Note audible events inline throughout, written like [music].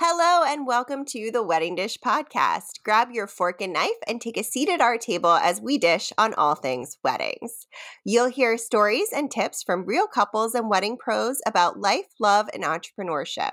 Hello, and welcome to the Wedding Dish Podcast. Grab your fork and knife and take a seat at our table as we dish on all things weddings. You'll hear stories and tips from real couples and wedding pros about life, love, and entrepreneurship.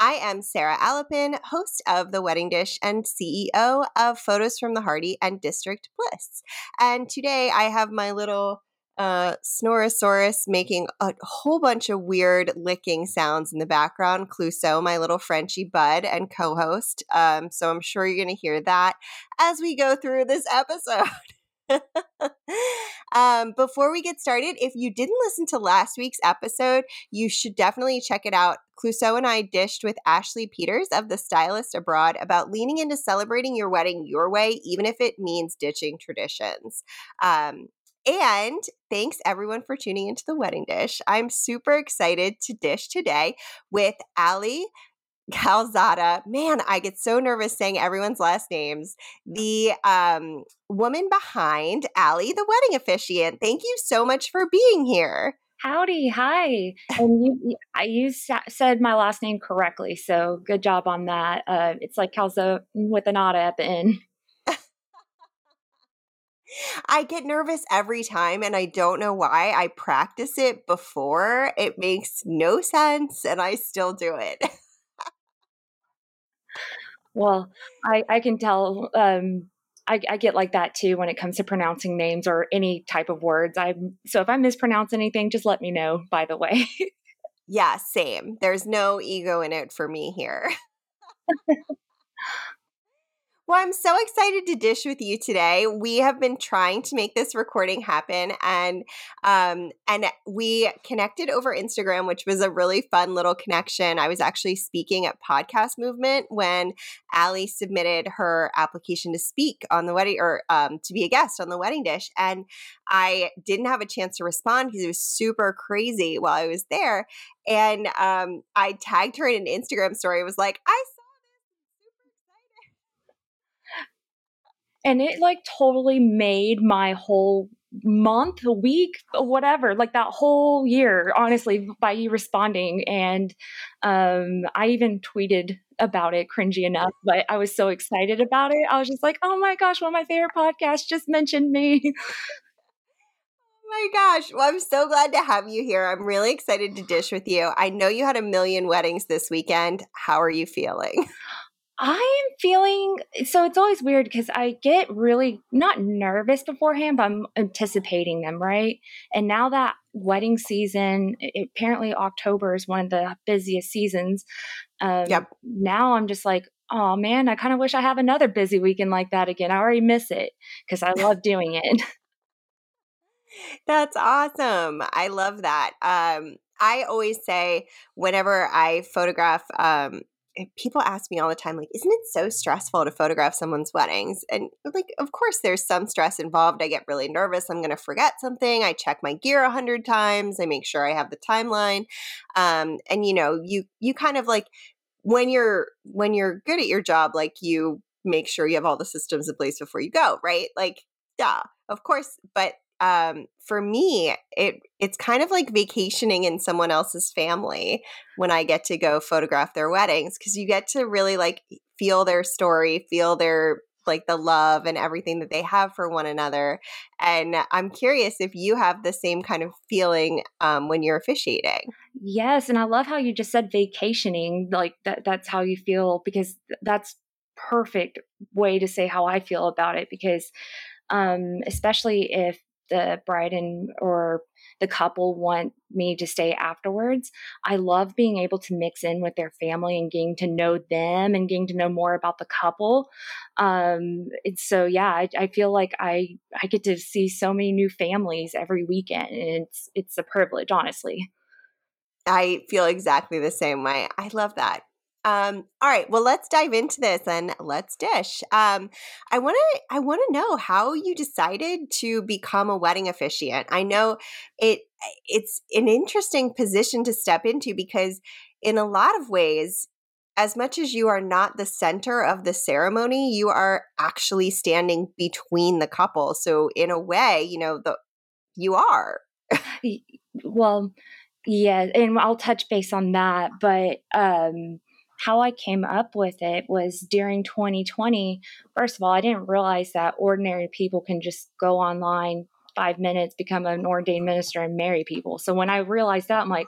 I am Sarah Alapin, host of The Wedding Dish and CEO of Photos from the Harty and District Bliss. And today I have my little uh, Snorosaurus making a whole bunch of weird licking sounds in the background. Clouseau, my little Frenchy bud and co host. Um, so I'm sure you're going to hear that as we go through this episode. [laughs] um, before we get started, if you didn't listen to last week's episode, you should definitely check it out. Clouseau and I dished with Ashley Peters of The Stylist Abroad about leaning into celebrating your wedding your way, even if it means ditching traditions. Um, and thanks everyone for tuning into the wedding dish. I'm super excited to dish today with Allie Calzada. Man, I get so nervous saying everyone's last names. The um, woman behind Allie, the wedding officiant. Thank you so much for being here. Howdy, hi. And you, you said my last name correctly, so good job on that. Uh, it's like Calza with an odd at the end. I get nervous every time and I don't know why. I practice it before. It makes no sense and I still do it. well, I, I can tell um, I, I, get like that too when it comes to pronouncing names or any type of words. I'm so if I mispronounce anything, just let me know. By the way. yeah, same. There's no ego in it for me here. [laughs] Well, I'm so excited to dish with you today. We have been trying to make this recording happen, and um, and we connected over Instagram, which was a really fun little connection. I was actually speaking at Podcast Movement when Allie submitted her application to speak on the wedding or um, to be a guest on the Wedding Dish, and I didn't have a chance to respond because it was super crazy while I was there. And um, I tagged her in an Instagram story. It was like, I and it like totally made my whole month, a week, whatever, like that whole year, honestly, by you responding. And um, I even tweeted about it, cringy enough, but I was so excited about it. I was just like, oh my gosh, one of my favorite podcasts just mentioned me. [laughs] Oh my gosh. Well, I'm so glad to have you here. I'm really excited to dish with you. I know you had a million weddings this weekend. How are you feeling? [laughs] I am feeling so it's always weird because I get really not nervous beforehand, but I'm anticipating them, right? And now that wedding season, it, apparently October is one of the busiest seasons. Um, yep. Now I'm just like, oh man, I kind of wish I have another busy weekend like that again. I already miss it because I love doing it. [laughs] That's awesome. I love that. Um, I always say whenever I photograph um, people ask me all the time like isn't it so stressful to photograph someone's weddings? And like of course there's some stress involved. I get really nervous. I'm going to forget something. I check my gear a hundred times. I make sure i have the timeline. Um, and you know you you kind of like when you're when you're good at your job like you make sure you have all the systems in place before you go right? Like yeah of course but um, for me, it it's kind of like vacationing in someone else's family when I get to go photograph their weddings because you get to really like feel their story, feel their like the love and everything that they have for one another. And I'm curious if you have the same kind of feeling um, when you're officiating. Yes, and I love how you just said vacationing. Like that that's how you feel because that's perfect way to say how I feel about it because um, especially if the bride and or the couple want me to stay afterwards. I love being able to mix in with their family and getting to know them and getting to know more about the couple. Um, and so, yeah, I, I feel like I I get to see so many new families every weekend, and it's it's a privilege, honestly. I feel exactly the same way. I love that. Um, all right, well, let's dive into this and let's dish. Um, I want to I want to know how you decided to become a wedding officiant. I know it it's an interesting position to step into because in a lot of ways as much as you are not the center of the ceremony, you are actually standing between the couple. So in a way, you know, the you are. well, yeah, and I'll touch base on that, but um how I came up with it was during 2020. First of all, I didn't realize that ordinary people can just go online five minutes, become an ordained minister, and marry people. So when I realized that, I'm like,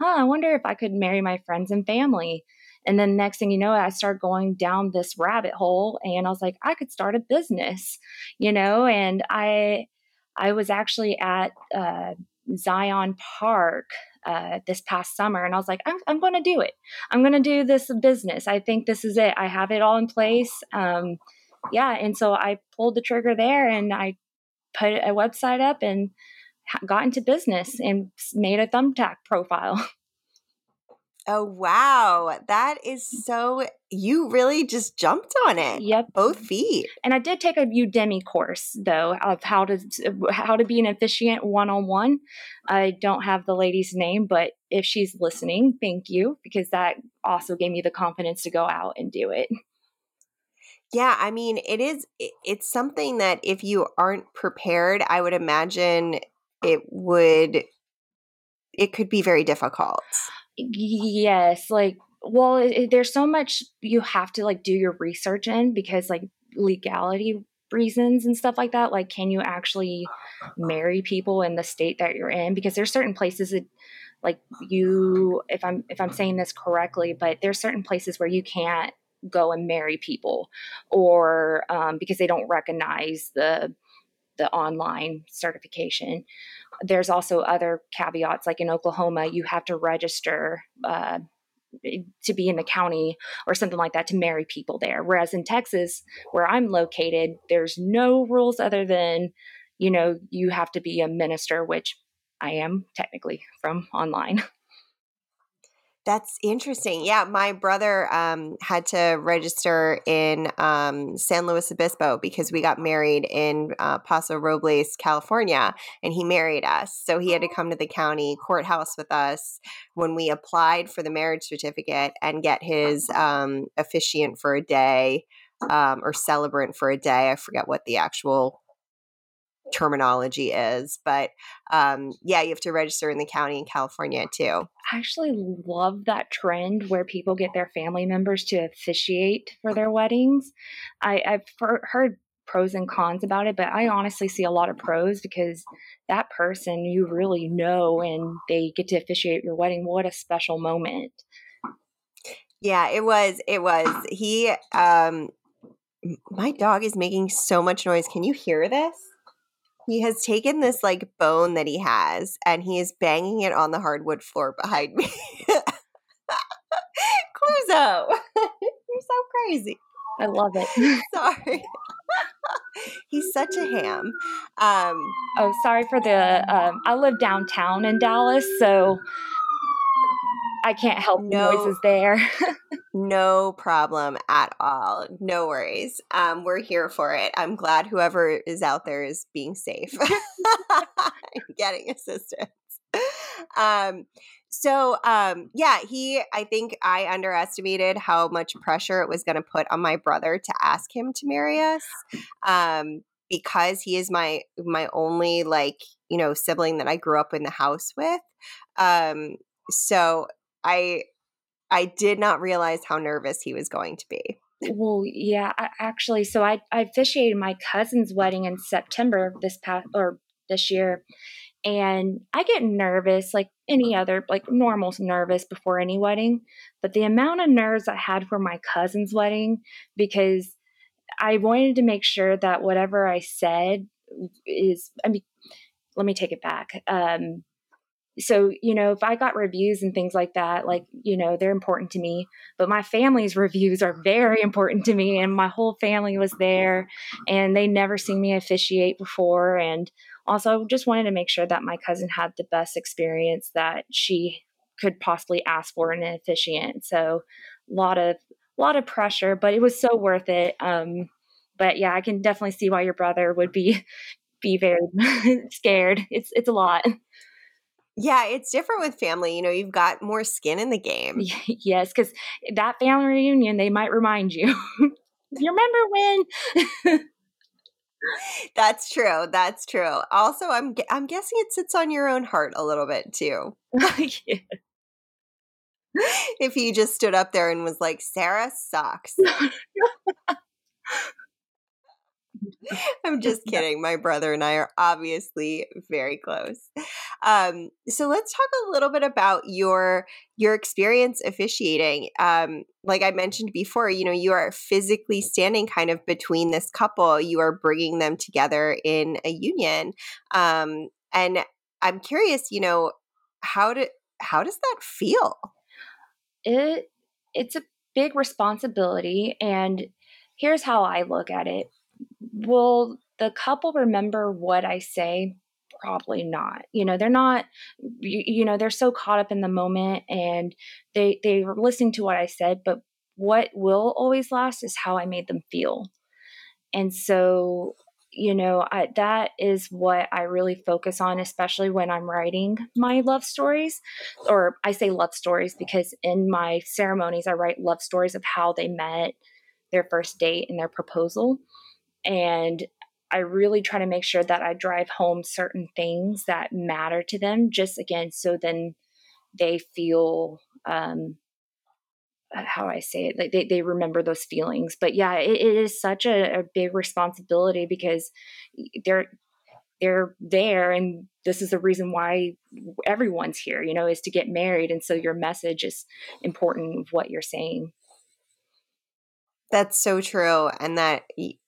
huh, I wonder if I could marry my friends and family. And then next thing you know, I started going down this rabbit hole and I was like, I could start a business, you know, and I I was actually at uh, Zion Park uh, this past summer, and I was like, I'm, I'm going to do it. I'm going to do this business. I think this is it. I have it all in place. Um, yeah, and so I pulled the trigger there, and I put a website up and got into business and made a thumbtack profile. [laughs] Oh wow, that is mm. so you really just jumped on it. Yep, both feet. And I did take a Udemy course though of how to how to be an officiant one on one. I don't have the lady's name, but if she's listening, thank you because that also gave me the confidence to go out and do it. Yeah, I mean, it is it's something that if you aren't prepared, I would imagine it would it could be very difficult. Yes, like well, it, there's so much you have to like do your research in because like legality reasons and stuff like that. Like, can you actually marry people in the state that you're in? Because there's certain places that like you if i'm if i'm saying this correctly but there's certain places where you can't go and marry people or um, because they don't recognize the the online certification there's also other caveats, like in Oklahoma, you have to register uh, to be in the county or something like that to marry people there. Whereas in Texas, where I'm located, there's no rules other than, you know, you have to be a minister, which I am technically from online. [laughs] That's interesting. Yeah, my brother um, had to register in um, San Luis Obispo because we got married in uh, Paso Robles, California, and he married us. So he had to come to the county courthouse with us when we applied for the marriage certificate and get his um, officiant for a day um, or celebrant for a day. I forget what the actual terminology is but um, yeah you have to register in the county in california too. I actually love that trend where people get their family members to officiate for their weddings. I, i've heard pros and cons about it but i honestly see a lot of pros because that person you really know and they get to officiate your wedding. What a special moment. Yeah it was it was. He um my dog is making so much noise. Can you hear this he has taken this like bone that he has and he is banging it on the hardwood floor behind me. [laughs] Clouseau, [laughs] you're so crazy. I love it. [laughs] Sorry. He's such a ham. Um, oh, sorry for the. Um, I live downtown in Dallas, so I can't help no, the noises there. [laughs] no problem at all. No worries. Um, we're here for it. I'm glad whoever is out there is being safe, [laughs] [laughs] getting assistance. Um, so um, yeah, he. I think I underestimated how much pressure it was going to put on my brother to ask him to marry us. Um, because he is my my only like you know sibling that I grew up in the house with. Um, so I I did not realize how nervous he was going to be. Well, yeah, I, actually, so I I officiated my cousin's wedding in September this past or this year, and I get nervous like any other like normal nervous before any wedding, but the amount of nerves I had for my cousin's wedding because I wanted to make sure that whatever I said is I mean let me take it back. Um, so you know if i got reviews and things like that like you know they're important to me but my family's [laughs] reviews are very important to me and my whole family was there and they never seen me officiate before and also I just wanted to make sure that my cousin had the best experience that she could possibly ask for in an officiant. So a lot of a lot of pressure but it was so worth it um but yeah i can definitely see why your brother would be [laughs] be very [laughs] scared. It's it's a lot yeah, it's different with family. You know, you've got more skin in the [laughs] game. yes, because that family reunion, they might remind you. [laughs] you remember when? [laughs] That's true. That's true. Also, I'm I'm guessing it sits on your own heart a little bit too. Oh, yeah. if he just stood up there and was like, Sarah sucks. I'm just kidding. My brother and I are obviously very close. Um, so let's talk a little bit about your your experience officiating. Um, like I mentioned before, you know, you are physically standing kind of between this couple. You are bringing them together in a union, um, and I'm curious, you know, how do how does that feel? It it's a big responsibility, and here's how I look at it will the couple remember what I say? Probably not. You know, they're not, you, you know, they're so caught up in the moment and they, they were listening to what I said, but what will always last is how I made them feel. And so, you know, I, that is what I really focus on, especially when I'm writing my love stories. Or I say love stories because in my ceremonies, I write love stories of how they met, their first date, and their proposal. And I really try to make sure that I drive home certain things that matter to them, just again, so then they feel, um, uh, how I say it, like they, they remember those feelings. But yeah, it, it is such a, a big responsibility because they're, they're there and this is the reason why everyone's here you know is to get married and so your message is important what you're saying that's so true. And that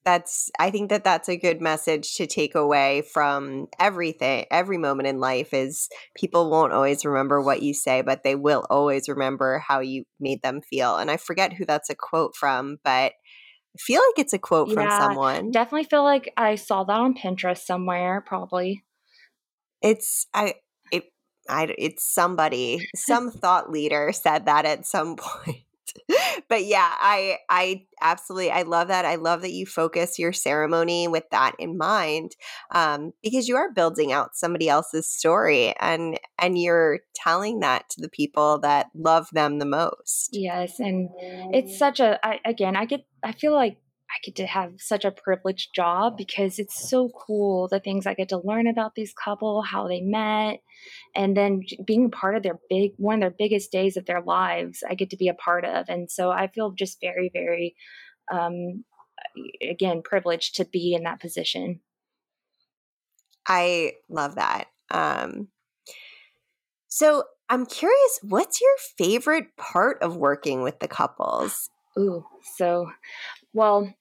that's, I think that that's a good message to take away from everything, every moment in life is people won't always remember what you say, but they will always remember how you made them feel. And I forget who that's a quote from, but I feel like it's a quote yeah, from someone. Definitely feel like I saw that on Pinterest somewhere, probably. It's, I, it, I, it's somebody, [laughs] some thought leader said that at some [laughs] point. [laughs] but yeah, I I absolutely I love that. I love that you focus your ceremony with that in mind, um, because you are building out somebody else's story, and and you're telling that to the people that love them the most. Yes, and it's such a I, again I get I feel like I get to have such a privileged job because it's so cool the things I get to learn about these couple, how they met, and then being a part of their big one of their biggest days of their lives. I get to be a part of, and so I feel just very, very, um, again, privileged to be in that position. I love that. Um, so I'm curious, what's your favorite part of working with the couples? Ooh, so well,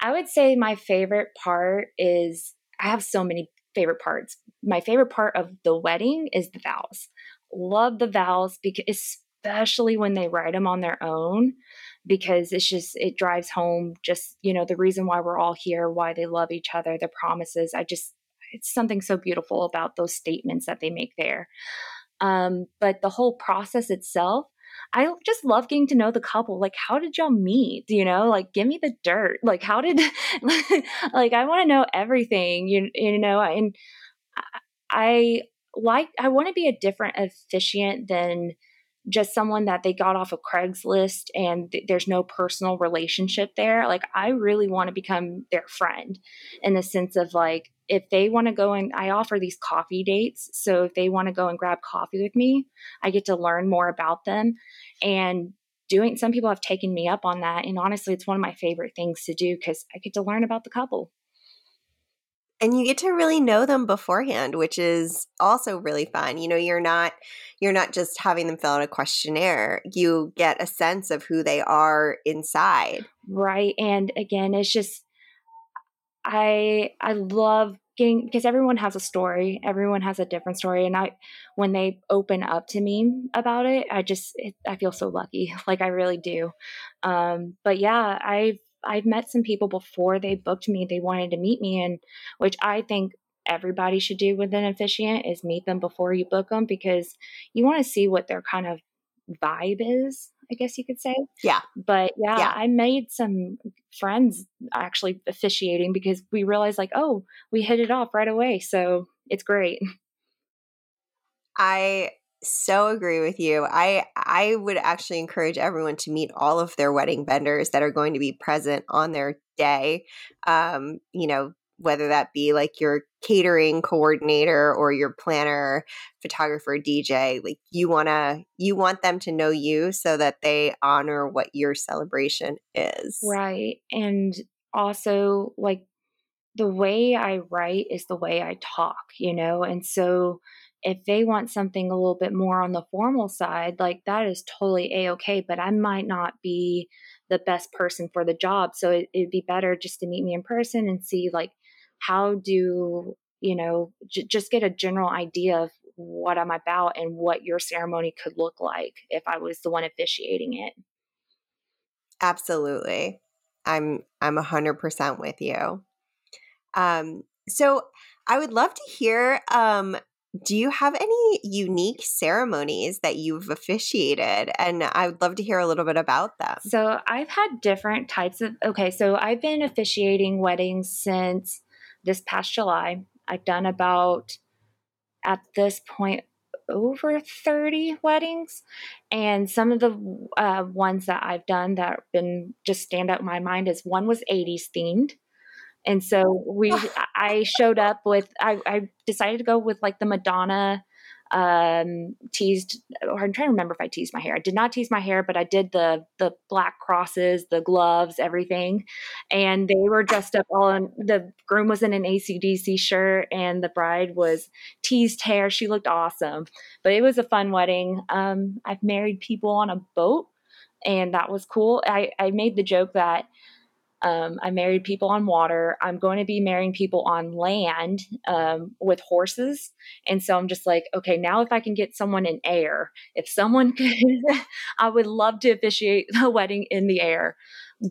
I would say my favorite part is I have so many favorite parts. My favorite part of the wedding is the vows. Love the vows because especially when they write them on their own because it's just it drives home just, you know, the reason why we're all here, why they love each other, the promises. I just it's something so beautiful about those statements that they make there. Um, but the whole process itself, I just love getting to know the couple. Like, how did y'all meet? You know, like, give me the dirt. Like, how did, [laughs] like, I want to know everything, you, you know, and I like, I want to be a different officiant than just someone that they got off of Craigslist and th- there's no personal relationship there. Like, I really want to become their friend in the sense of like, if they want to go and I offer these coffee dates. So if they want to go and grab coffee with me, I get to learn more about them. And doing some people have taken me up on that. And honestly, it's one of my favorite things to do because I get to learn about the couple. And you get to really know them beforehand, which is also really fun. You know, you're not you're not just having them fill out a questionnaire. You get a sense of who they are inside. Right. And again, it's just I I love getting because everyone has a story. Everyone has a different story, and I when they open up to me about it, I just it, I feel so lucky. [laughs] Like I really do. Um, but yeah, I've I've met some people before they booked me. They wanted to meet me, and which I think everybody should do with an officiant is meet them before you book them because you want to see what their kind of vibe is I guess you could say. Yeah. But yeah, yeah, I made some friends actually officiating because we realized like, oh, we hit it off right away. So it's great. I so agree with you. I I would actually encourage everyone to meet all of their wedding vendors that are going to be present on their day. Um, you know, whether that be like your catering coordinator or your planner, photographer, DJ. Like you wanna you want them to know you so that they honor what your celebration is. Right. And also like the way I write is the way I talk, you know? And so if they want something a little bit more on the formal side, like that is totally a okay, but I might not be the best person for the job. So it, would be better just to meet me in person and see like how do you know j- just get a general idea of what I'm about and what your ceremony could look like if I was the one officiating it. Absolutely. I'm I'm a hundred percent with you. Um, so I would love to hear um, do you have any unique ceremonies that you've officiated? And I would love to hear a little bit about them. So I've had different types of, okay, so I've been officiating weddings since this past July. I've done about, at this point, over 30 weddings. And some of the uh, ones that I've done that have been just stand out in my mind is one was 80s themed. And so we, [laughs] I showed up with, I, I decided to go with like the Madonna um teased or i'm trying to remember if i teased my hair. I did not tease my hair but i did the the black crosses the gloves everything. And they were dressed up all in the groom was in an acdc shirt and the bride was teased hair. She looked awesome. But it was a fun wedding. Um i've married people on a boat and that was cool. I i made the joke that um, I married people on water. I'm going to be marrying people on land um, with horses. And so I'm just like, okay, now if I can get someone in air, if someone [laughs] could, I would love to officiate the wedding in the air.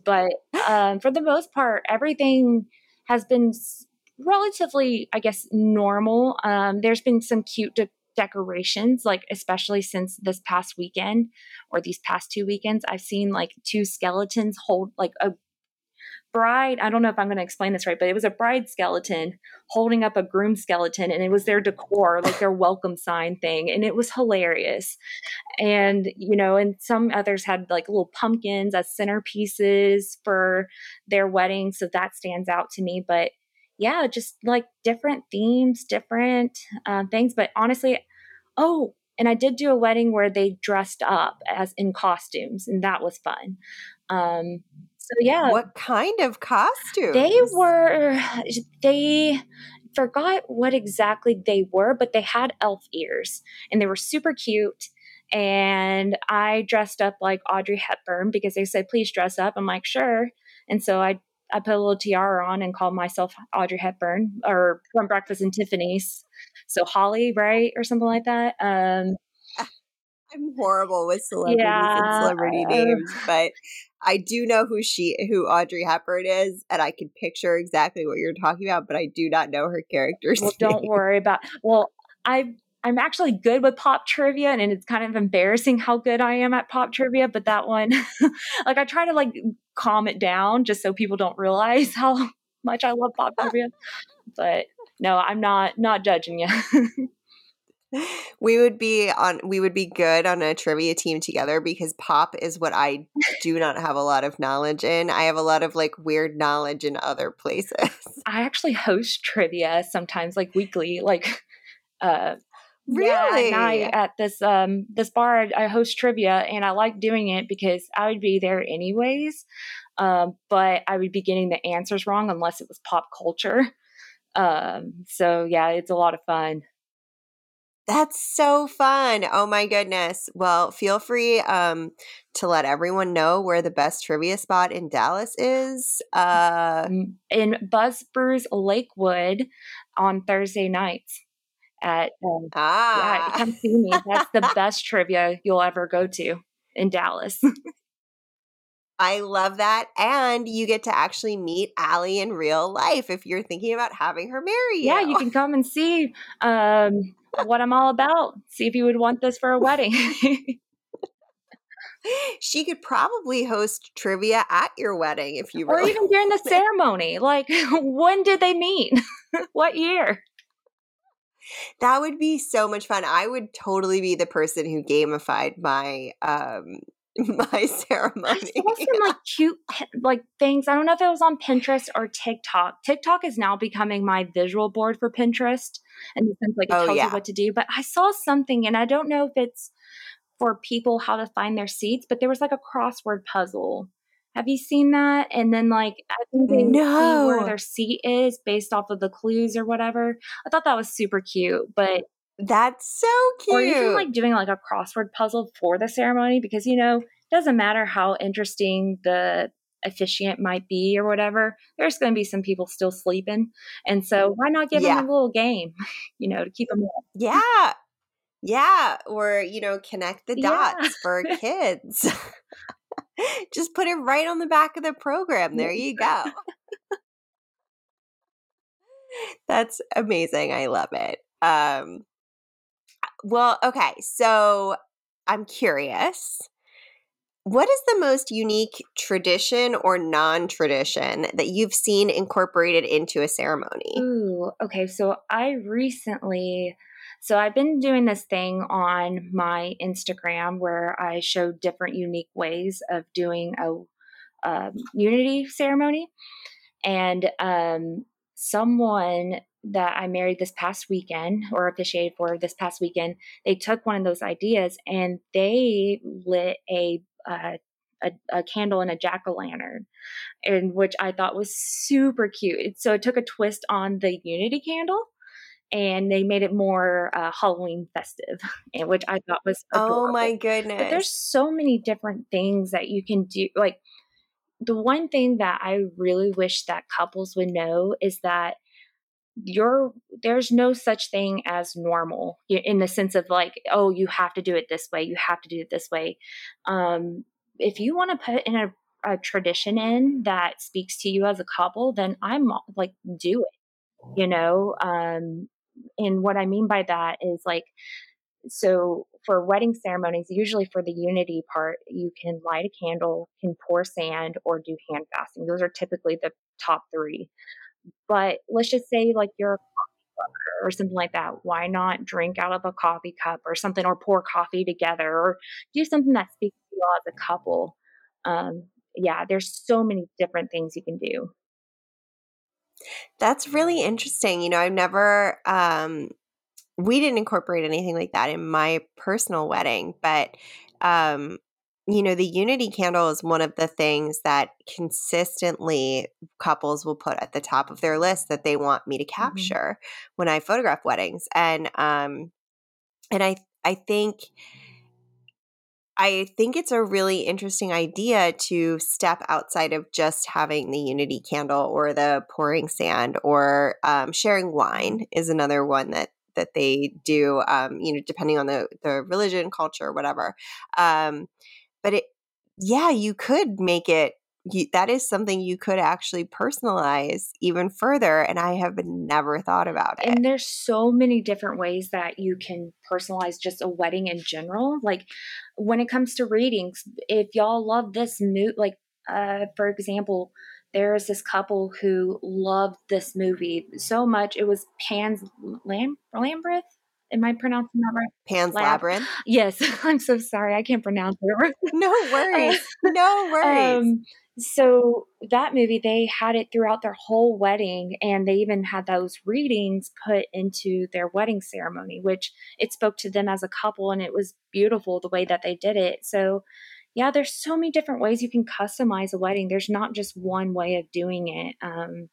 But um, for the most part, everything has been relatively, I guess, normal. Um, there's been some cute de- decorations, like especially since this past weekend or these past two weekends, I've seen like two skeletons hold like a bride i don't know if i'm going to explain this right but it was a bride skeleton holding up a groom skeleton and it was their decor like their welcome sign thing and it was hilarious. And you know and some others had like little pumpkins as centerpieces for their wedding so that stands out to me. But yeah just like different themes different um, things. But honestly oh and I did do a wedding where they dressed up as in costumes, and that was fun. Um, so yeah. What kind of costumes? They were [sighs] they forgot what exactly they were, but they had elf ears and they were super cute. And I dressed up like Audrey Hepburn because they said, please dress up. I'm like, sure. And so I I put a little tiara on and called myself Audrey Hepburn or from Breakfast and Tiffany's. So Holly, right? Or something like that. Um, [laughs] I'm horrible with celebrities yeah, and celebrity names, but I do know who she who Audrey Hepburn is, and I can picture exactly what you're talking about, but I do not know her character's well, [laughs] name. Don't worry about well, I I'm actually good with pop trivia and it's kind of embarrassing how good I am at pop trivia, but that one [laughs] like I try to like calm it down just so people don't realize [laughs] how much I love pop trivia. But no, I'm not not judging you. We would be on we would be good on a trivia team together because pop is what I do not have a lot of knowledge in. I have a lot of like weird knowledge in other places. [laughs] I actually host trivia sometimes like weekly like uh Really? Yeah, at this um this bar I host trivia and I like doing it because I would be there anyways. Um, but I would be getting the answers wrong unless it was pop culture. Um, so yeah, it's a lot of fun. That's so fun. Oh my goodness. Well, feel free um, to let everyone know where the best trivia spot in Dallas is. Uh, in Buzz Brews Lakewood on Thursday nights at um, ah. yeah, come see me. That's the [laughs] best trivia you'll ever go to in Dallas. I love that. And you get to actually meet Allie in real life if you're thinking about having her marry you. Yeah, you can come and see um, what I'm all about. See if you would want this for a wedding. [laughs] she could probably host trivia at your wedding if you really or even during the [laughs] ceremony. Like, [laughs] when did they meet? what year? That would be so much fun. I would totally be the person who gamified my um [laughs] my ceremony. I saw some like [laughs] cute like things. I don't know if it was on Pinterest or TikTok. TikTok is now becoming my visual board for Pinterest, and sense like it Oh, tells yeah. you what to do. But I saw something, and I don't know if it's for people how to find their seats. But there was like a crossword puzzle. Have you seen that? And then like I think they see where their seat is based off of the clues or whatever. I thought that was super cute, but That's so cute. or even like doing like a crossword puzzle for the ceremony because you know it doesn't matter how interesting the officiant might be or whatever there's going to be some people still sleeping and so why not give Yeah. them a little game [laughs] you know to keep them yeah. Yeah. Or, you know, connect the Yeah. dots for [laughs] kids. [laughs] Just put it right on the back of the program. There you go. That's amazing. I love it. Um, well, okay. So I'm curious. What is the most unique tradition or non tradition that you've seen incorporated into a ceremony? Ooh, okay. So I recently, so I've been doing this thing on my Instagram where I show different unique ways of doing a um, unity ceremony, and um, someone that I married this past weekend or officiated for this past weekend, they took one of those ideas and they lit a uh, a, a candle and a jack o' lantern and which I thought was super cute. So it took a twist on the Unity candle, and they made it more uh, Halloween festive, [laughs] and which I thought was adorable. Oh my goodness. But there's so many different things that you can do. Like the one thing that I really wish that couples would know is that you're there's no such thing as normal in the sense of like oh you have to do it this way you have to do it this way. Um if you want to put in a, a tradition in that speaks to you as a couple then i'm like do it you know? Um and what i mean by that is like so for wedding ceremonies usually for the unity part you can light a candle can pour sand or do hand fasting those are typically the top three. But let's just say like you're a coffee lover or something like that why not drink out of a coffee cup or something or pour coffee together or do something that speaks to you all as a couple. Um yeah there's so many different things you can do. That's really interesting. You know, I've never um we didn't incorporate anything like that in my personal wedding, but um you know, the unity candle is one of the things that consistently couples will put at the top of their list that they want me to capture when I photograph weddings. And um and I I think I think it's a really interesting idea to step outside of just having the unity candle or the pouring sand or um, sharing wine is another one that that they do. Um, you know, depending on the the religion, culture, whatever. Um, but it, yeah, you could make it. You, that is something you could actually personalize even further, and I have never thought about it. and there's so many different ways that you can personalize just a wedding in general like when it comes to readings if y'all love this mood like uh for example there's this couple who loved this movie so much it was pan's Lam- lambreth am i pronouncing that right Pan's Lab- Labyrinth. yes [laughs] i'm so sorry i can't pronounce it No worries. [laughs] no worries. um, so that movie, they had it throughout their whole wedding, and they even had those readings put into their wedding ceremony, which it spoke to them as a couple, and it was beautiful the way that they did it. So, yeah, there's so many different ways you can customize a wedding. There's not just one way of doing it. Um,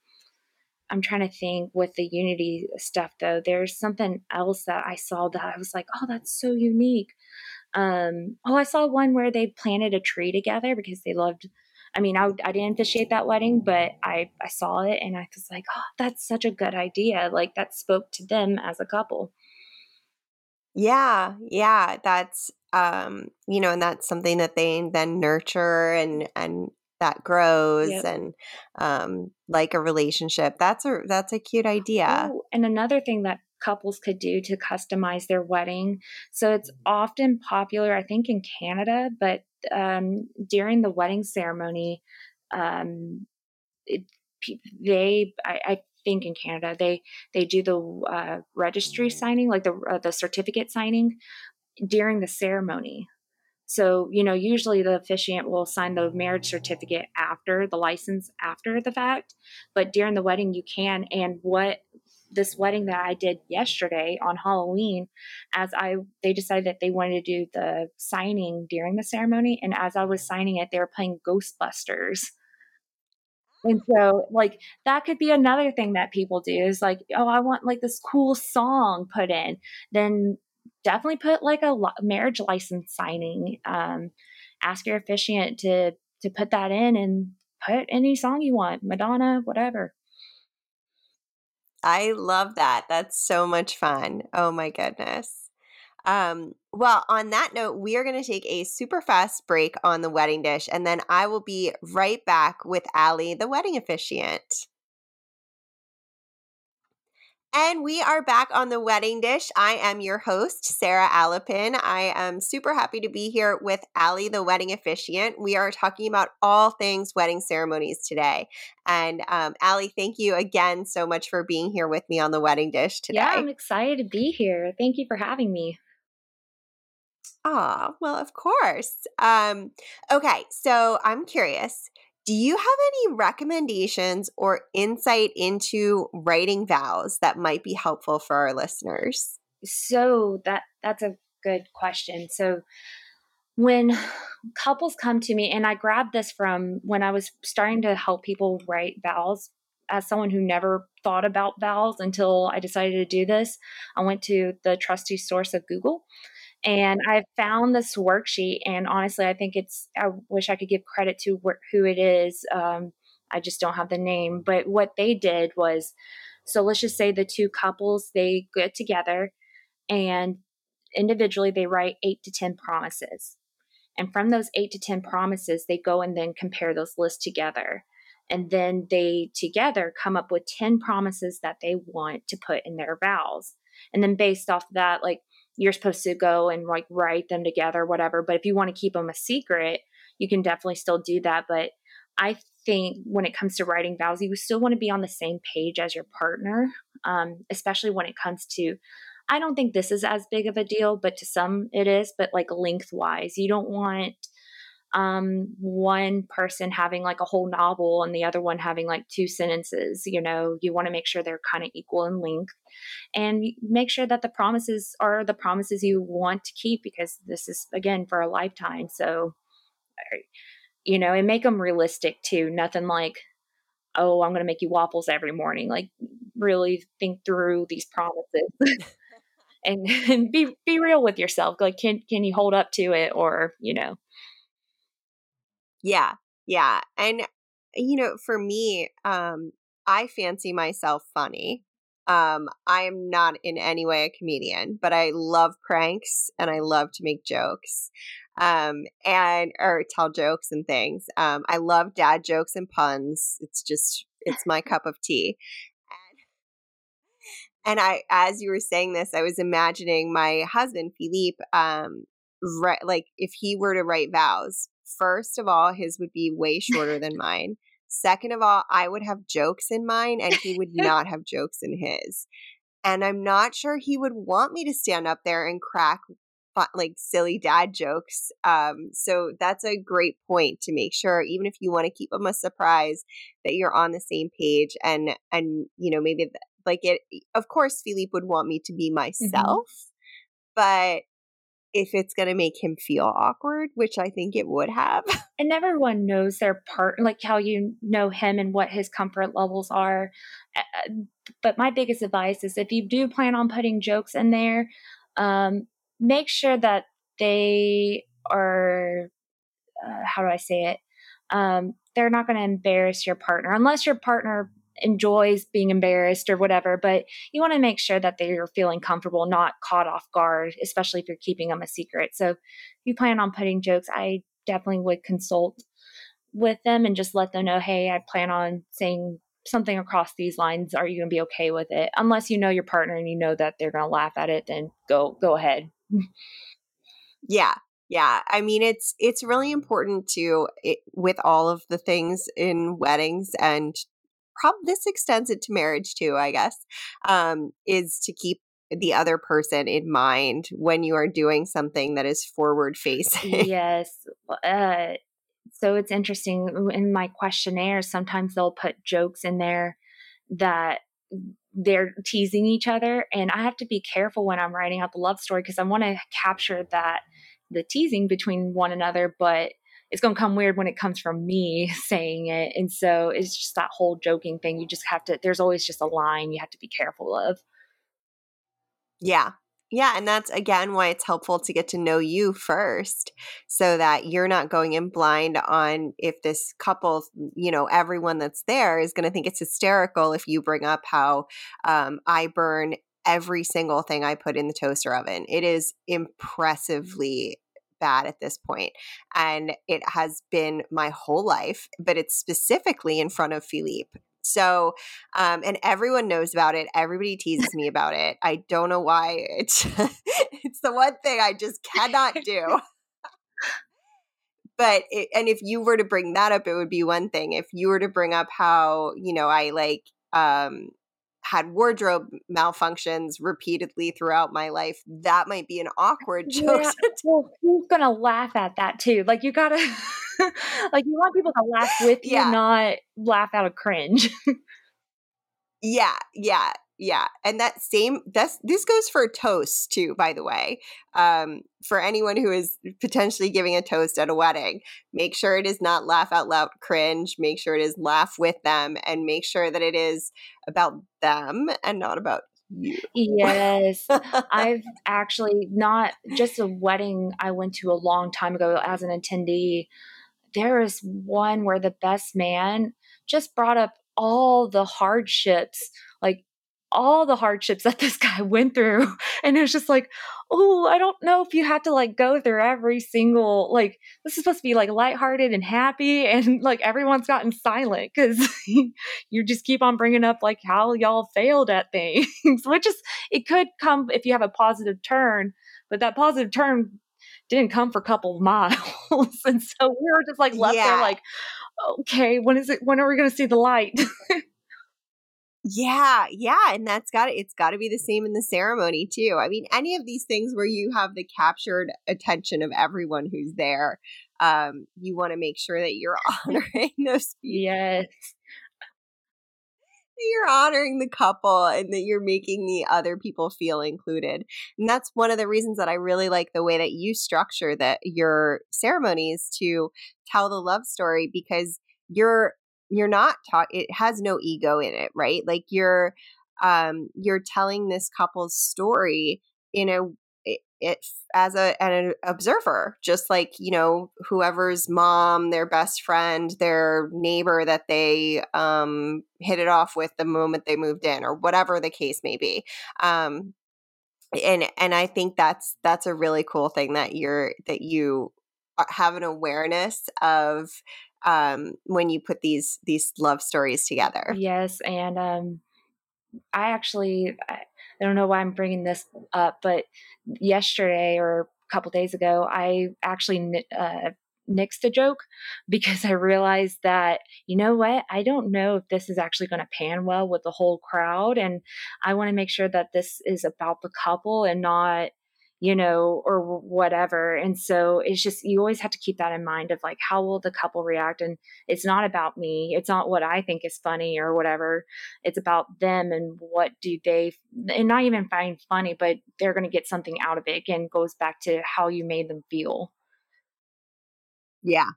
I'm trying to think with the Unity stuff though. There's something else that I saw that I was like, oh, that's so unique. Um, oh, I saw one where they planted a tree together because they loved. I mean, I, I didn't officiate that wedding, but I I saw it and I was like, oh, that's such a good idea. Like that spoke to them as a couple. Yeah, yeah, that's um, you know, and that's something that they then nurture and and that grows Yep. and um like a relationship. That's a that's a cute idea. Oh, and another thing that couples could do to customize their wedding. So it's often popular, I think, in Canada, but um, during the wedding ceremony, um, it, they, I, I think in Canada, they they do the uh, registry signing, like the uh, the certificate signing during the ceremony. So, you know, usually the officiant will sign the marriage certificate after the license after the fact, but during the wedding you can. And what this wedding that I did yesterday on Halloween, as I they decided that they wanted to do the signing during the ceremony, and as I was signing it, they were playing Ghostbusters. And so, like, that could be another thing that people do is like, oh, I want like this cool song put in. Then definitely put like a marriage license signing. Um, ask your officiant to to put that in and put any song you want, Madonna, whatever. I love that. That's so much fun. Oh my goodness. Um, well, on that note, we are going to take a super fast break on the wedding dish, and then I will be right back with Allie, the wedding officiant. And we are back on the wedding dish. I am your host, Sarah Alapin. I am super happy to be here with Allie, the wedding officiant. We are talking about all things wedding ceremonies today. And um, Allie, thank you again so much for being here with me on the wedding dish today. Yeah, I'm excited to be here. Thank you for having me. Ah, well, of course. Um, okay, so I'm curious. Do you have any recommendations or insight into writing vows that might be helpful for our listeners? So that that's a good question. So when couples come to me and I grabbed this from when I was starting to help people write vows as someone who never thought about vows until I decided to do this, I went to the trusty source of Google and I found this worksheet, and honestly, I think it's. I wish I could give credit to wh- who it is. Um, I just don't have the name. But what they did was, so let's just say the two couples they get together, and individually they write eight to ten promises, and from those eight to ten promises, they go and then compare those lists together. And then they together come up with 10 promises that they want to put in their vows. And then based off that, like you're supposed to go and like write them together, whatever. But if you want to keep them a secret, you can definitely still do that. But I think when it comes to writing vows, you still want to be on the same page as your partner, um, especially when it comes to. I don't think this is as big of a deal, but to some it is. But like lengthwise, you don't want um, one person having like a whole novel and the other one having like two sentences. You know, you want to make sure they're kind of equal in length and make sure that the promises are the promises you want to keep because this is, again, for a lifetime. So, you know, and make them realistic too. Nothing like, oh, I'm going to make you waffles every morning. Like, really think through these promises. [laughs] and, [laughs] and be be real with yourself like can can you hold up to it or you know yeah. Yeah. And you know, for me, um I fancy myself funny. Um I am not in any way a comedian, but I love pranks and I love to make jokes. Um and or tell jokes and things. Um I love dad jokes and puns. It's just it's my cup of tea. And, I as you were saying this, I was imagining my husband Philippe um right like if he were to write vows First of all, his would be way shorter than mine. Second of all, I would have jokes in mine and he would [laughs] not have jokes in his. And I'm not sure he would want me to stand up there and crack like silly dad jokes. Um, so that's a great point to make sure, even if you want to keep them a surprise, that you're on the same page. And and you know maybe like it. Of course, Philippe would want me to be mm-hmm. myself, mm-hmm. but if it's going to make him feel awkward, which I think it would have. [laughs] And everyone knows their part, like how you know him and what his comfort levels are. But my biggest advice is if you do plan on putting jokes in there, um, make sure that they are, uh, how do I say it? Um, they're not going to embarrass your partner unless your partner enjoys being embarrassed or whatever, but you want to make sure that they're feeling comfortable, not caught off guard, especially if you're keeping them a secret. So if you plan on putting jokes, I definitely would consult with them and just let them know, hey, I plan on saying something across these lines. Are you going to be okay with it? Unless you know your partner and you know that they're going to laugh at it, then go go ahead. [laughs] yeah, yeah, I mean it's it's really important to it, with all of the things in weddings and this extends it to marriage too, I guess, um, is to keep the other person in mind when you are doing something that is forward facing. [laughs] yes. Uh, so it's interesting in my questionnaire, sometimes they'll put jokes in there that they're teasing each other. And I have to be careful when I'm writing out the love story because I want to capture that the teasing between one another, but it's going to come weird when it comes from me [laughs] saying it. And so it's just that whole joking thing. You just have to, there's always just a line you have to be careful of. Yeah. Yeah. And that's again why it's helpful to get to know you first so that you're not going in blind on if this couple, you know, everyone that's there is going to think it's hysterical if you bring up how um, I burn every single thing I put in the toaster oven. It is impressively bad at this point and it has been my whole life but it's specifically in front of philippe so, um, and everyone knows about it. Everybody teases me about it. I don't know why. It's [laughs] it's the one thing I just cannot [laughs] do. but it, and if you were to bring that up, it would be one thing. If you were to bring up how you know I like um, had wardrobe malfunctions repeatedly throughout my life, that might be an awkward [laughs] joke. Yeah. well, who's gonna laugh at that too? Like you gotta [laughs] like you want people to laugh with you, yeah. not laugh out of cringe. [laughs] yeah, yeah, yeah. And that same that's this goes for a toast too, by the way. Um, for anyone who is potentially giving a toast at a wedding, make sure it is not laugh out loud cringe. Make sure it is laugh with them and make sure that it is about them and not about you. Yes. [laughs] I've actually not just a wedding I went to a long time ago as an attendee there is one where the best man just brought up all the hardships, like all the hardships [laughs] that this guy went through. And it was just like, oh, I don't know if you have to like go through every single, like, this is supposed to be like lighthearted and happy. [laughs] And like everyone's gotten silent because [laughs] you just keep on bringing up like how y'all failed at things, which is, it could come if you have a positive turn, but that positive turn didn't come for a couple of miles. and so we were just like left yeah. there like, okay, when is it when are we gonna see the light? Yeah, yeah. And that's got it's gotta be the same in the ceremony too. I mean, any of these things where you have the captured attention of everyone who's there, um, you want to make sure that you're [laughs] honoring those people. Yes you're honoring the couple and that you're making the other people feel included. And that's one of the reasons that I really like the way that you structure that your ceremonies to tell the love story because you're you're not taught it has no ego in it, right? Like you're um you're telling this couple's story in a it as a an observer just like you know whoever's mom their best friend their neighbor that they um hit it off with the moment they moved in or whatever the case may be um and and i think that's that's a really cool thing that you're that you have an awareness of um when you put these these love stories together yes and um i actually I, don't know why I'm bringing this up, but yesterday or a couple days ago, I actually uh, nixed a joke [laughs] because I realized that, you know what, I don't know if this is actually going to pan well with the whole crowd. And I want to make sure that this is about the couple and not you know, or whatever. And so it's just, you always have to keep that in mind of like, how will the couple react? And it's not about me. It's not what I think is funny or whatever. It's about them and what do they, and not even find funny, but they're going to get something out of it. Again, goes back to how you made them feel. Yeah,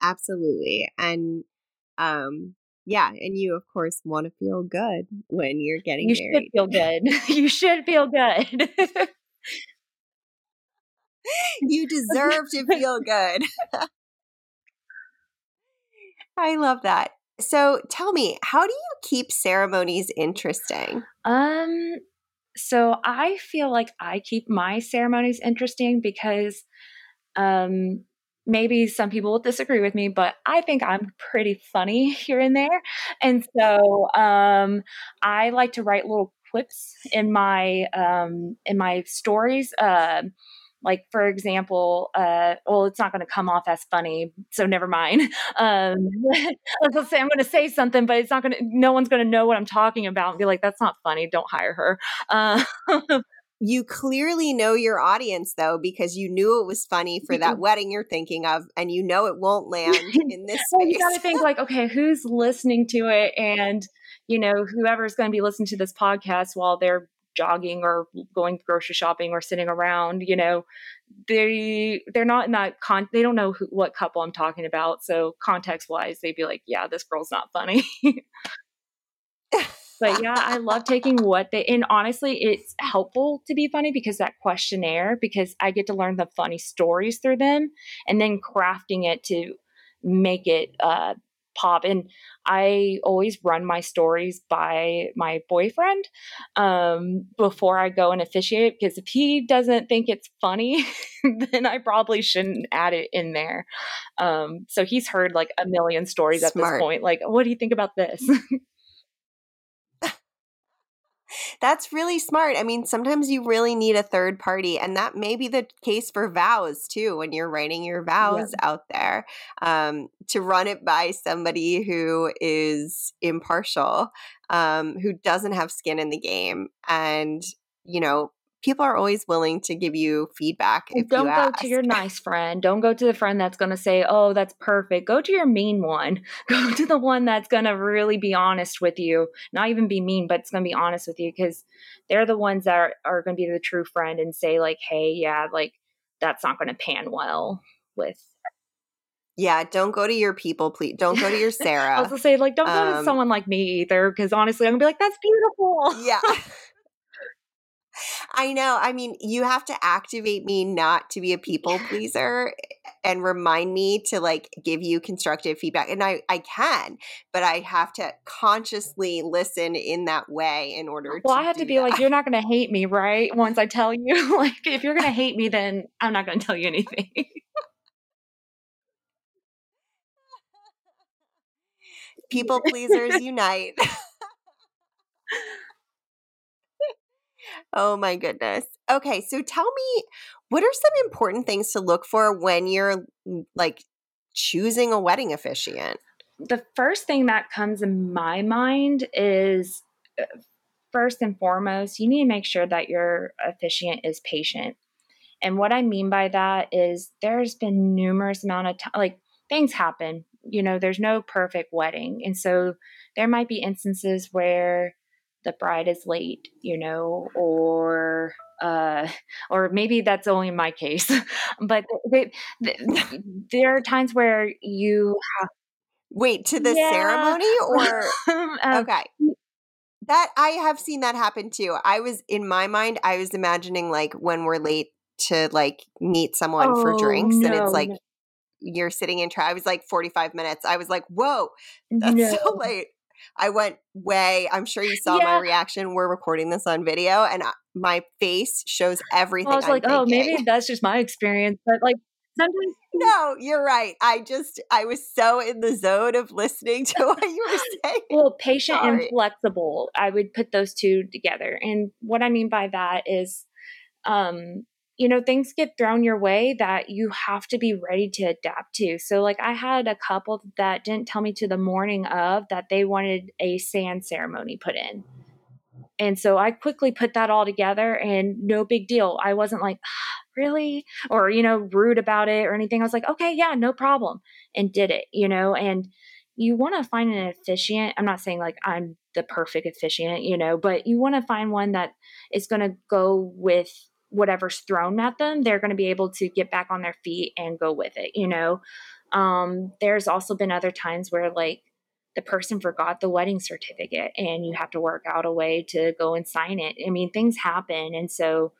absolutely. And, um, yeah, and you of course want to feel good when you're getting you married. [laughs] You should feel good. you should feel good. You deserve to feel good. I love that. So tell me, how do you keep ceremonies interesting? Um so I feel like I keep my ceremonies interesting because um maybe some people will disagree with me, but I think I'm pretty funny [laughs] here and there. And so um I like to write little clips in my um in my stories. Uh, like for example uh well it's not going to come off as funny so never mind. [laughs] Um [laughs] let's say i'm going to say something but it's not going to no one's going to know what i'm talking about and be like that's not funny don't hire her. Uh, [laughs] you clearly know your audience though because you knew it was funny for that wedding you're thinking of and you know it won't land in this well, you got to think like okay who's listening to it? And you know whoever's going to be listening to this podcast while they're jogging or going grocery shopping or sitting around you know they they're not in that con they don't know who, what couple i'm talking about so context wise they'd be like yeah this girl's not funny. [laughs] But yeah, I love taking what they and honestly, it's helpful to be funny because that questionnaire because I get to learn the funny stories through them and then crafting it to make it uh, pop. And I always run my stories by my boyfriend um, before I go and officiate because if he doesn't think it's funny, [laughs] then I probably shouldn't add it in there. Um, so he's heard like a million stories Smart. at this point. Like, what do you think about this? [laughs] That's really smart. I mean, sometimes you really need a third party, and that may be the case for vows too. When you're writing your vows yeah. out there, um, to run it by somebody who is impartial, um, who doesn't have skin in the game, and you know people are always willing to give you feedback. If Don't you go to your nice friend. Don't go to the friend that's going to say, "Oh, that's perfect." Go to your mean one. [laughs] Go to the one that's going to really be honest with you. Not even be mean, but it's going to be honest with you because they're the ones that are, are going to be the true friend and say like, "Hey, yeah, like that's not going to pan well with yeah, don't go to your people, please. Don't go to your Sarah. [laughs] I was gonna say, like, don't go to um someone like me either, because honestly, I'm gonna be like, that's beautiful. Yeah. [laughs] I know. I mean, you have to activate me not to be a people pleaser and remind me to like give you constructive feedback. And I, I can, but I have to consciously listen in that way in order well. I have to be that. like, you're not going to hate me, right? Once I tell you, [laughs] like, if you're going to hate me, [laughs] then I'm not going to tell you anything. people pleasers unite. [laughs] Oh my goodness. Okay, so tell me what are some important things to look for when you're like choosing a wedding officiant? The first thing that comes in my mind is uh, first and foremost, you need to make sure that your officiant is patient. And what I mean by that is there's been numerous amount of time like things happen. You know, there's no perfect wedding. And so there might be instances where the bride is late, you know, or uh, or maybe that's only my case, [laughs] but they, they, [laughs] there are times where you have wait to the yeah. ceremony or [laughs] um, okay. That I have seen that happen too. I was in my mind, I was imagining like when we're late to like meet someone oh, for drinks, no, and it's like no. you're sitting in. Tra- I was like 45 minutes. I was like, whoa, that's no. so late. I went way, I'm sure you saw yeah. my reaction. We're recording this on video and my face shows everything. Well, I was I'm like, thinking. oh, maybe that's just my experience. But like, sometimes. [laughs] No, you're right. I just, I was so in the zone of listening to [laughs] what you were saying. Well, patient Sorry. and flexible. I would put those two together. And what I mean by that is, um, you know, things get thrown your way that you have to be ready to adapt to. So, like, I had a couple that didn't tell me to the morning of that they wanted a sand ceremony put in. And so I quickly put that all together and no big deal. I wasn't like, ah, really? Or, you know, rude about it or anything. I was like, okay, yeah, no problem. And did it, you know, and you want to find an officiant. I'm not saying like I'm the perfect officiant, you know, but you want to find one that is going to go with whatever's thrown at them, they're going to be able to get back on their feet and go with it, you know? Um, there's also been other times where like the person forgot the wedding certificate and you have to work out a way to go and sign it. I mean, things happen. And so,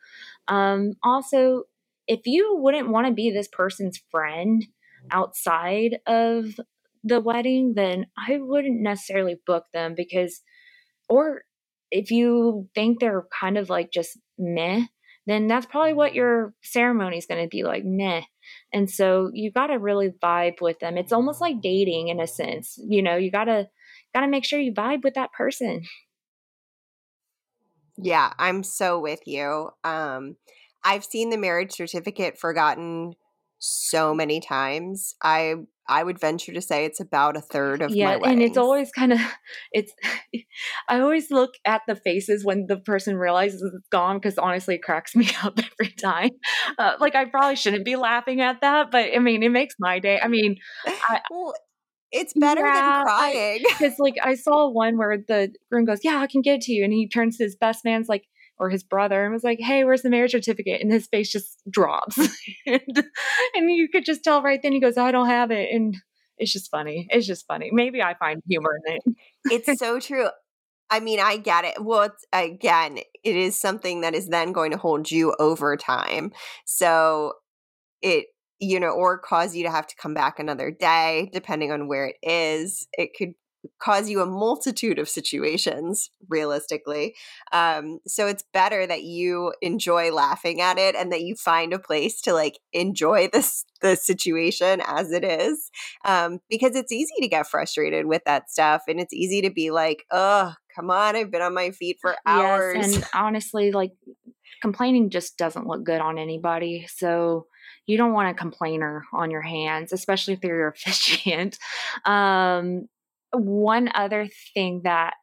um, also, if you wouldn't want to be this person's friend outside of the wedding, then I wouldn't necessarily book them because, or if you think they're kind of like just meh, then that's probably what your ceremony is going to be like meh. And so you got to really vibe with them. It's almost like dating in a sense you know you got to got to make sure you vibe with that person. Yeah i'm so with you. Um I've seen the marriage certificate forgotten so many times. I I would venture to say it's about a third of yeah, and it's always kind of [laughs] it's. [laughs] I always look at the faces when the person realizes it's gone because honestly, it cracks [laughs] me up every time. Uh, like I probably shouldn't be laughing at that, but I mean, it makes my day. I mean, I, well, it's better Yeah, than crying. because like I saw one where the groom goes, "Yeah, I can get it to you," and he turns to his best man's like or his brother and was like, "Hey, where's the marriage certificate?" And his face just drops, [laughs] and, and you could just tell right then he goes, "I don't have it," and it's just funny. It's just funny. Maybe I find humor in it. it's [laughs] so true. I mean, I get it. Well, it's, again, it is something that is then going to hold you over time. So it, you know, or cause you to have to come back another day, depending on where it is. It could cause you a multitude of situations realistically um, so it's better that you enjoy laughing at it and that you find a place to like enjoy this the situation as it is um, because it's easy to get frustrated with that stuff and it's easy to be like oh come on i've been on my feet for hours Yes, and honestly, like complaining just doesn't look good on anybody. So you don't want a complainer on your hands, especially if they're your [laughs] officiant. Um, one other thing that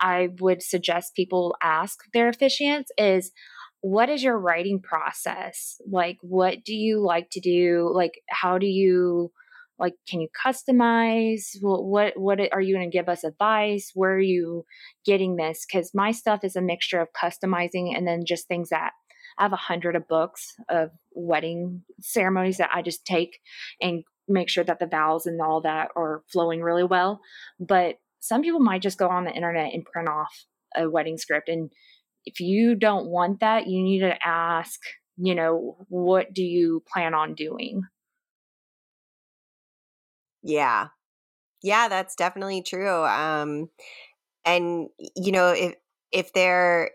I would suggest people ask their officiants is what is your writing process? Like, what do you like to do? Like, how do you like can you customize what what, what are you going to give us advice where are you getting this because my stuff is a mixture of customizing and then just things that i have a hundred of books of wedding ceremonies that i just take and make sure that the vows and all that are flowing really well but some people might just go on the internet and print off a wedding script and if you don't want that you need to ask you know what do you plan on doing? Yeah. Yeah that's definitely true um and you know if if there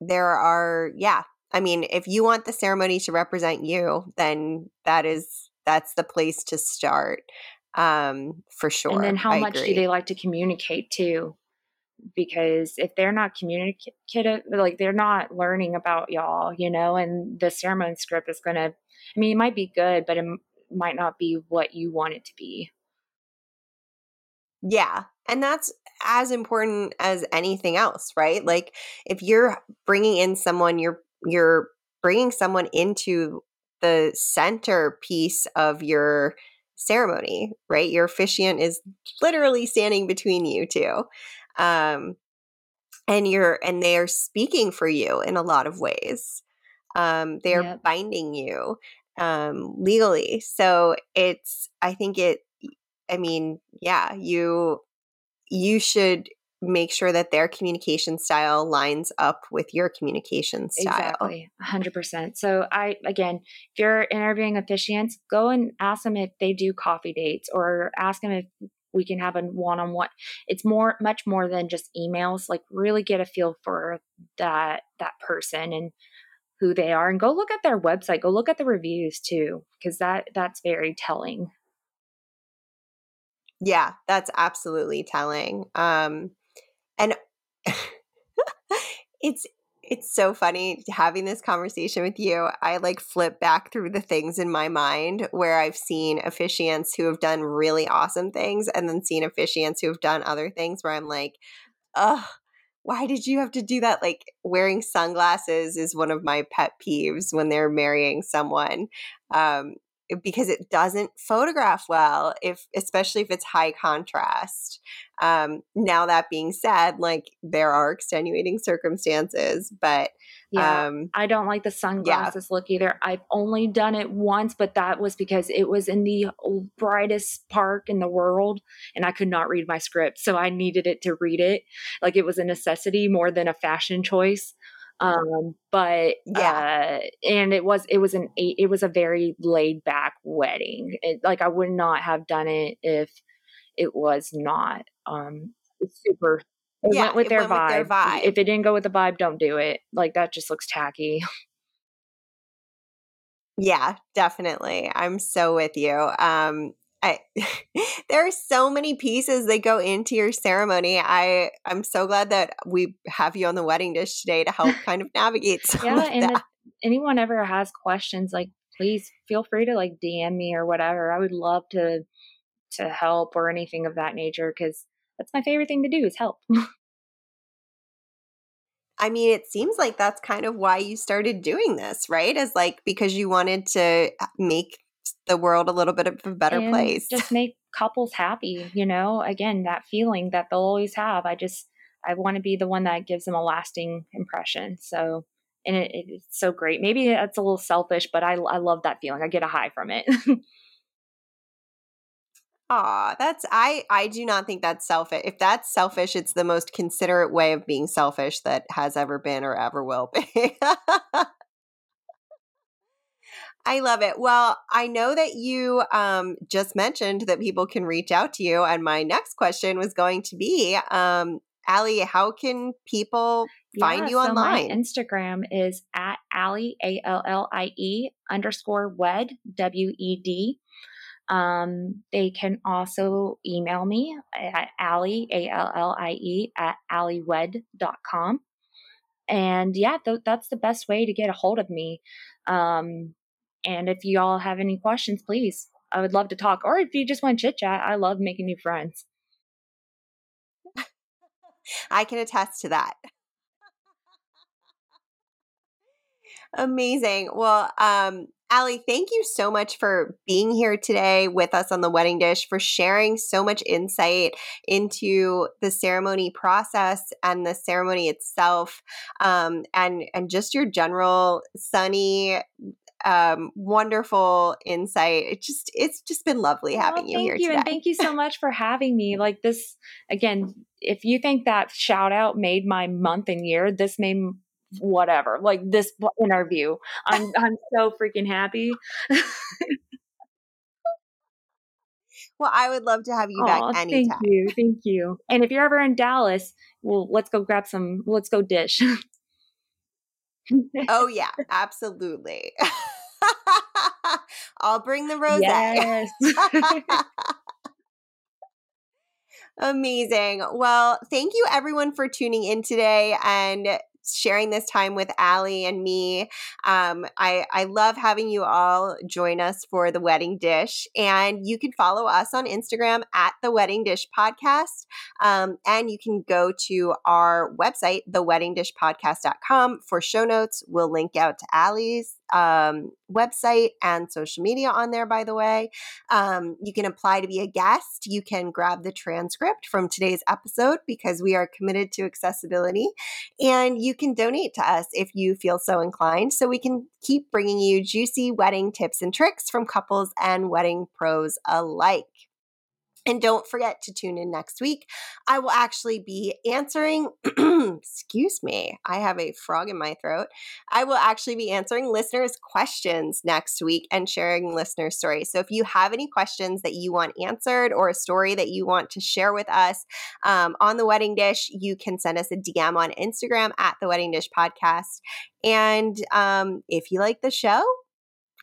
there are yeah i mean if you want the ceremony to represent you then that is that's the place to start um for sure and then how I much agree. do they like to communicate too because if they're not communicative like they're not learning about y'all you know and the ceremony script is going to i mean it might be good but it might not be what you want it to be Yeah. And that's as important as anything else, right? Like if you're bringing in someone you're you're bringing someone into the centerpiece of your ceremony, right? Your officiant is literally standing between you two. Um and you're and they are speaking for you in a lot of ways. Um they're Yep. binding you um legally. So it's I think it I mean, yeah, you you should make sure that their communication style lines up with your communication style. Exactly, 100%. So, I again, if you're interviewing officiants, go and ask them if they do coffee dates or ask them if we can have a one on one. It's more, much more than just emails. Like, really get a feel for that that person and who they are, and go look at their website. Go look at the reviews too, because that that's very telling. Yeah, that's absolutely telling. Um and [laughs] it's it's so funny having this conversation with you. I like flip back through the things in my mind where I've seen officiants who have done really awesome things and then seen officiants who have done other things where I'm like, "Ugh, why did you have to do that?" Like wearing sunglasses is one of my pet peeves when they're marrying someone. Um because it doesn't photograph well if especially if it's high contrast um now that being said like there are extenuating circumstances but Yeah, um I don't like the sunglasses look either. I've only done it once, but that was because it was in the brightest park in the world and I could not read my script. So I needed it to read it. Like it was a necessity more than a fashion choice. Um, but Yeah. uh, and it was it was an eight it was a very laid back wedding. It, like I would not have done it if it was not um super it yeah went with it their went with vibe. their vibe If it didn't go with the vibe, don't do it. Like that just looks tacky. Yeah, definitely. I'm so with you. Um I [laughs] there are so many pieces that go into your ceremony. I I'm so glad that we have you on the wedding dish today to help [laughs] kind of navigate [laughs] some yeah, of and the anyone ever has questions, like please feel free to like DM me or whatever. I would love to to help or anything of that nature because that's my favorite thing to do is help. I mean, it seems like that's kind of why you started doing this, right? As like because you wanted to uh, make the world a little bit of a better and place. Just make couples happy, you know? Again, that feeling that they'll always have. I just I want to be the one that gives them a lasting impression. So and it, it's so great. Maybe that's a little selfish, but I I love that feeling. I get a high from it. [laughs] Aw, that's I I do not think that's selfish. If that's selfish, it's the most considerate way of being selfish that has ever been or ever will be. [laughs] I love it. Well, I know that you um, just mentioned that people can reach out to you, and my next question was going to be, um, Allie, how can people find yeah, you online? My Instagram is at Allie A L L I E underscore Wed W E D. Um, they can also email me at Allie, A L L I E, at alliewed.com. And yeah, th- that's the best way to get a hold of me. Um, and if you all have any questions, please, I would love to talk. Or if you just want chit chat, I love making new friends. [laughs] I can attest to that. Amazing. Well, um, Allie, thank you so much for being here today with us on the wedding dish, for sharing so much insight into the ceremony process and the ceremony itself, um, and and just your general sunny, um, wonderful insight. It just it's just been lovely having you here you, today. And thank you so much for having me. Like this again, if you think that shout out made my month and year, this made whatever like this interview i'm i'm so freaking happy [laughs] well i would love to have you back anytime thank you thank you and if you're ever in dallas well let's go grab some let's go dish oh [laughs] yeah absolutely [laughs] i'll bring the rose yes [laughs] Amazing. Well, thank you everyone for tuning in today and sharing this time with Allie and me. Um, I, I love having you all join us for the wedding dish. And you can follow us on Instagram at the wedding dish podcast. Um, and you can go to our website, theweddingdishpodcast.com for show notes. We'll link out to Allie's um, website and social media on there, by the way. Um, you can apply to be a guest. You can grab the transcript from today's episode because we are committed to accessibility. And you can donate to us if you feel so inclined so we can keep bringing you juicy wedding tips and tricks from couples and wedding pros alike. And don't forget to tune in next week. I will actually be answering, [clears throat] excuse me, I have a frog in my throat. I will actually be answering listeners' questions next week and sharing listener stories. So if you have any questions that you want answered or a story that you want to share with us um, on the wedding dish, you can send us a DM on Instagram at the wedding dish podcast. And um, if you like the show,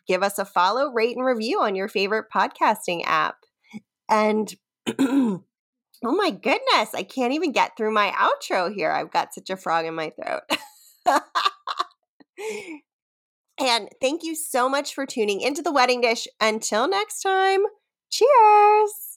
give us a follow, rate, and review on your favorite podcasting app. And [clears throat] oh my goodness, I can't even get through my outro here. I've got such a frog in my throat. [laughs] and thank you so much for tuning into the wedding dish. Until next time, cheers.